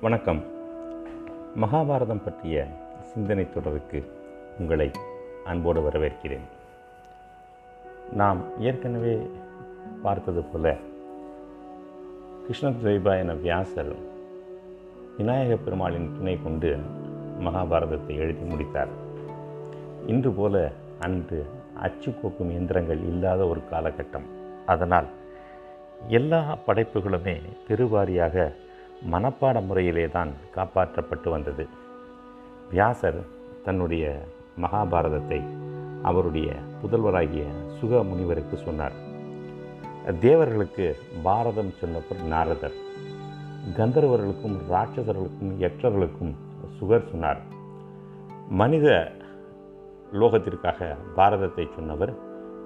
வணக்கம். மகாபாரதம் பற்றிய சிந்தனை தொடருக்கு உங்களை அன்போடு வரவேற்கிறேன். நாம் ஏற்கனவே பார்த்தது போல கிருஷ்ணத்வைபா என வியாசர் விநாயக பெருமாளின் துணை கொண்டு மகாபாரதத்தை எழுதி முடித்தார். இன்று போல அன்று அச்சு கோக்கும் இயந்திரங்கள் இல்லாத ஒரு காலகட்டம். அதனால் எல்லா படைப்புகளுமே பெருவாரியாக மனப்பாட முறையிலே தான் காப்பாற்றப்பட்டு வந்தது. வியாசர் தன்னுடைய மகாபாரதத்தை அவருடைய புதல்வராகிய சுக முனிவருக்கு சொன்னார். தேவர்களுக்கு பாரதம் சொன்னவர் நாரதர். கந்தர்வர்களுக்கும் ராட்சசர்களுக்கும் யக்ஷர்களுக்கும் சுகர் சொன்னார். மனித லோகத்திற்காக பாரதத்தை சொன்னவர்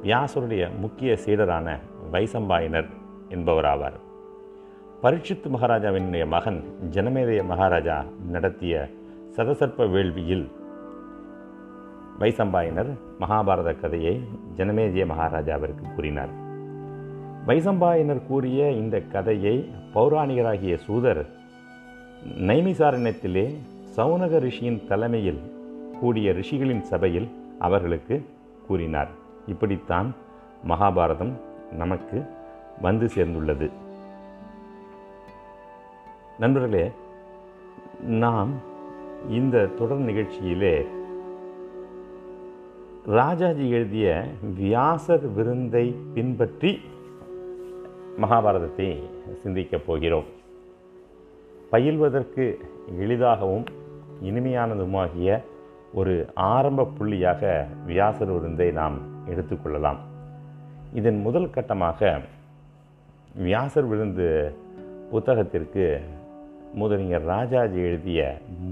வியாசருடைய முக்கிய சீடரான வைசம்பாயனர் என்பவராவார். பரீட்சித்து மகாராஜாவினுடைய மகன் ஜனமேதய மகாராஜா நடத்திய சதசர்ப்ப வேள்வியில் வைசம்பாயினர் மகாபாரத கதையை ஜனமேஜய மகாராஜாவிற்கு கூறினார். வைசம்பாயினர் கூறிய இந்த கதையை பௌராணிகராகிய சூதர் நைமிசாரணத்திலே சவுனக ரிஷியின் தலைமையில் கூடிய ரிஷிகளின் சபையில் அவர்களுக்கு கூறினார். இப்படித்தான் மகாபாரதம் நமக்கு வந்து சேர்ந்துள்ளது. நண்பர்களே நாம் இந்த தொடர் நிகழ்ச்சியிலே ராஜாஜி எழுதிய வியாசர் விருந்தை பின்பற்றி மகாபாரதத்தை சிந்திக்கப் போகிறோம். பயில்வதற்கு எளிதாகவும் இனிமையானதுமாகிய ஒரு ஆரம்ப புள்ளியாக வியாசர் விருந்தை நாம் எடுத்துக்கொள்ளலாம் இதன் முதல் கட்டமாக வியாசர் விருந்து புத்தகத்திற்கு மூதறிஞர் ராஜாஜி எழுதிய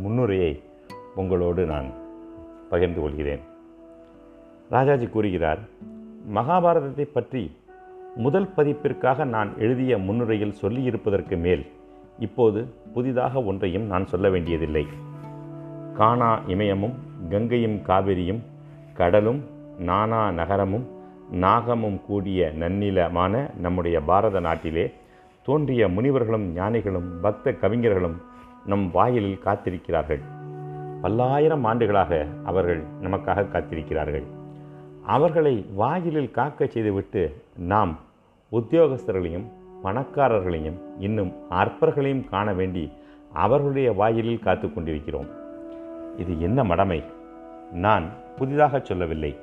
முன்னுரையை உங்களோடு நான் பகிர்ந்து கொள்கிறேன். ராஜாஜி கூறுகிறார் மகாபாரதத்தை பற்றி முதல் பதிப்பிற்காக நான் எழுதிய முன்னுரையில் சொல்லியிருப்பதற்கு மேல் இப்போது புதிதாக ஒன்றையும் நான் சொல்ல வேண்டியதில்லை. கானா இமயமும் கங்கையும் காவிரியும் கடலும் நானா நகரமும் நாகமும் கூடிய நன்னிலமான நம்முடைய பாரத நாட்டிலே தோன்றிய முனிவர்களும் ஞானிகளும் பக்த கவிஞர்களும் நம் வாயிலில் காத்திருக்கிறார்கள். பல்லாயிரம் ஆண்டுகளாக அவர்கள் நமக்காக காத்திருக்கிறார்கள். அவர்களை வாயிலில் காக்க செய்துவிட்டு நாம் உத்தியோகஸ்தர்களையும் பணக்காரர்களையும் இன்னும் அற்பர்களையும் காண வேண்டி அவர்களுடைய வாயிலில் காத்து கொண்டிருக்கிறோம். இது என்ன மடமை? நான் புதிதாக சொல்லவில்லை.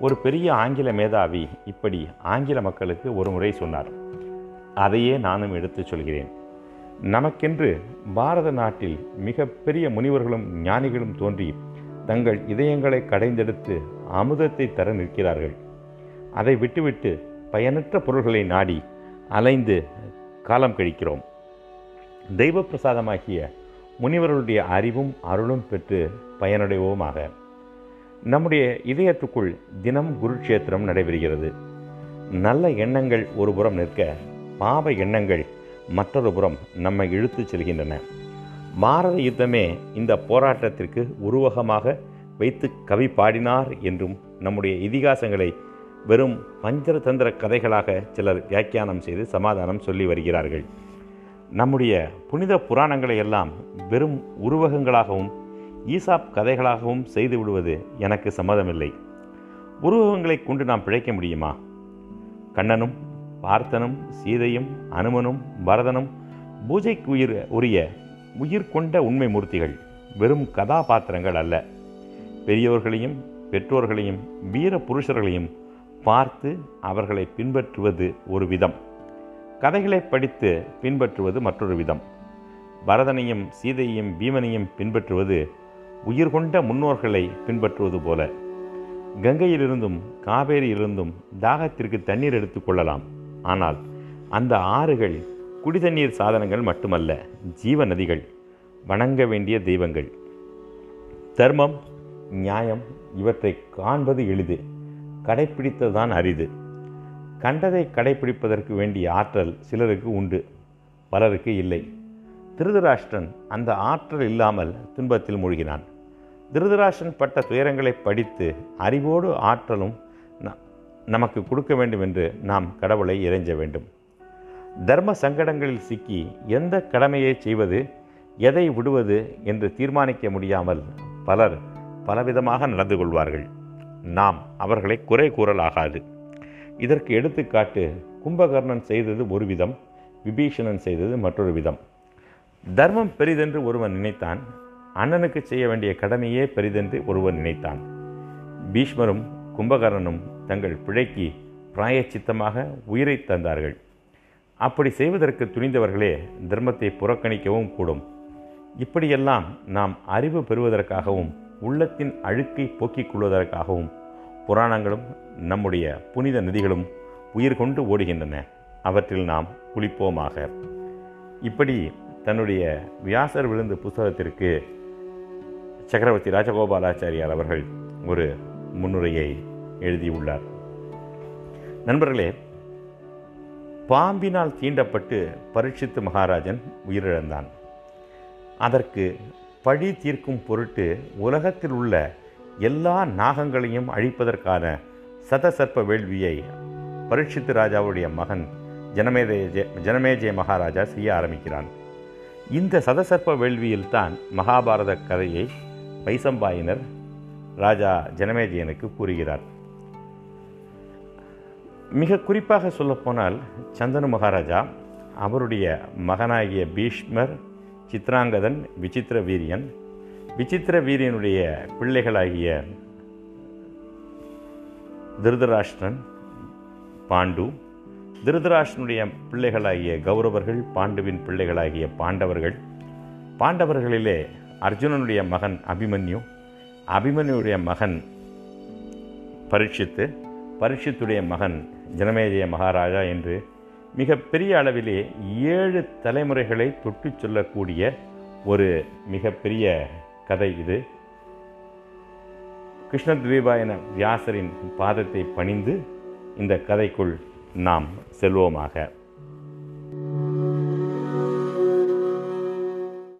ஒரு பெரிய ஆங்கில மேதாவி இப்படி ஆங்கில மக்களுக்கு ஒரு முறை சொன்னார். அதையே நானும் எடுத்துச் சொல்கிறேன். நமக்கென்று பாரத நாட்டில் மிக பெரிய முனிவர்களும் ஞானிகளும் தோன்றி தங்கள் இதயங்களை கடைந்தெடுத்து அமுதத்தை தர நிற்கிறார்கள். அதை விட்டுவிட்டு பயனற்ற பொருள்களை நாடி அலைந்து காலம் கழிக்கிறோம். தெய்வ பிரசாதமாகிய முனிவர்களுடைய அறிவும் அருளும் பெற்று பயனடைவோமாக. நம்முடைய இதயத்துக்குள் தினம் குருட்சேத்திரம் நடைபெறுகிறது. நல்ல எண்ணங்கள் ஒரு புறம் நிற்க பாவ எண்ணங்கள் மற்றொரு புறம் நம்மை இழுத்துச் செல்கின்றன. பாரத யுத்தமே இந்த போராட்டத்திற்கு உருவகமாக வைத்து கவி பாடினார் என்றும் நம்முடைய இதிகாசங்களை வெறும் பஞ்சரதந்திர கதைகளாக சிலர் வியாக்கியானம் செய்து சமாதானம் சொல்லி வருகிறார்கள். நம்முடைய புனித புராணங்களை எல்லாம் வெறும் உருவகங்களாகவும் ஈசாப் கதைகளாகவும் செய்து விடுவது எனக்கு சம்மதமில்லை. உருவகங்களை கொண்டு நாம் பிழைக்க முடியுமா? கண்ணனும் பார்த்தனும் சீதையும் அனுமனும் பரதனும் பூஜைக்கு உயிர் உரிய உயிர் கொண்ட உண்மை மூர்த்திகள் வெறும் கதாபாத்திரங்கள் அல்ல. பெரியோர்களையும் பெற்றோர்களையும் வீர புருஷர்களையும் பார்த்து அவர்களை பின்பற்றுவது ஒரு விதம். கதைகளை படித்து பின்பற்றுவது மற்றொரு விதம். பரதனையும் சீதையையும் பீமனையும் பின்பற்றுவது உயிர் கொண்ட முன்னோர்களை பின்பற்றுவது போல. கங்கையிலிருந்தும் காவேரியிலிருந்தும் தாகத்திற்கு தண்ணீர் எடுத்துக்கொள்ளலாம் ஆனால் அந்த ஆறுகள் குடிதண்ணீர் சாதனங்கள் மட்டுமல்ல ஜீவ நதிகள் வணங்க வேண்டிய தெய்வங்கள். தர்மம் நியாயம் இவற்றை காண்பது எளிது கடைப்பிடித்ததுதான் அரிது. கண்டதை கடைப்பிடிப்பதற்கு வேண்டிய ஆற்றல் சிலருக்கு உண்டு பலருக்கு இல்லை. திருதராஷ்டிரன் அந்த ஆற்றல் இல்லாமல் துன்பத்தில் மூழ்கினான். திருதராஷ்டிரன் பட்ட துயரங்களை படித்து அறிவோடு ஆற்றலும் நமக்கு கொடுக்க வேண்டும் என்று நாம் கடவுளை இறைஞ்ச வேண்டும். தர்ம சங்கடங்களில் சிக்கி எந்த கடமையை செய்வது எதை விடுவது என்று தீர்மானிக்க முடியாமல் பலர் பலவிதமாக நடந்து கொள்வார்கள். நாம் அவர்களை குறை கூறலாகாது. இதற்கு எடுத்துக்காட்டு கும்பகர்ணன் செய்தது ஒரு விதம் விபீஷணன் செய்தது மற்றொரு விதம். தர்மம் பெரிதென்று ஒருவன் நினைத்தான் அண்ணனுக்கு செய்ய வேண்டிய கடமையே பெரிதென்று ஒருவன் நினைத்தான். பீஷ்மரும் கும்பகரனும் தங்கள் பிழைக்கு பிராயச்சித்தமாக உயிரை தந்தார்கள். அப்படி செய்வதற்கு துணிந்தவர்களே தர்மத்தை புறக்கணிக்கவும் கூடும். இப்படியெல்லாம் நாம் அறிவு பெறுவதற்காகவும் உள்ளத்தின் அழுக்கை போக்கிக் கொள்வதற்காகவும் புராணங்களும் நம்முடைய புனித நதிகளும் உயிர் கொண்டு ஓடுகின்றன. அவற்றில் நாம் குளிப்போமாக. இப்படி தன்னுடைய வியாசர் விழுந்து புஸ்தகத்திற்கு சக்கரவர்த்தி ராஜகோபாலாச்சாரியார் அவர்கள் ஒரு முன்னுரையை எழுதியுள்ளார். நண்பர்களே பாம்பினால் தீண்டப்பட்டு பரீட்சித்து மகாராஜன் உயிரிழந்தான். அதற்கு பழி தீர்க்கும் பொருட்டு உலகத்தில் உள்ள எல்லா நாகங்களையும் அழிப்பதற்கான சதசர்ப்ப வேள்வியை பரீட்சித்து ராஜாவுடைய மகன் ஜனமேஜய ஜனமேஜய மகாராஜா செய்ய ஆரம்பிக்கிறான். இந்த சதசர்ப்ப வேள்வியில்தான் மகாபாரத கதையை வைசம்பாயினர் ராஜா ஜனமேஜயனுக்கு கூறுகிறார். மிக குறிப்பாக சொல்லப்போனால் சந்தனு மகாராஜா அவருடைய மகனாகிய பீஷ்மர் சித்ராங்கதன் விசித்திர வீரியன் விசித்திர வீரியனுடைய பிள்ளைகளாகிய திருதராஷ்டிரன் பாண்டு திருதராஷ்டனுடைய பிள்ளைகளாகிய கௌரவர்கள் பாண்டுவின் பிள்ளைகளாகிய பாண்டவர்கள் பாண்டவர்களிலே அர்ஜுனனுடைய மகன் அபிமன்யு அபிமன்யுடைய மகன் பரீட்சித்து பரீட்சித்துடைய மகன் ஜனமேஜய மகாராஜா என்று மிகப்பெரிய அளவிலே ஏழு தலைமுறைகளை தொட்டு சொல்லக்கூடிய ஒரு மிகப்பெரிய கதை இது. கிருஷ்ணத்வீபாயன வியாசரின் பாதத்தை பணிந்து இந்த கதைக்குள் நாம் செல்வோமாக.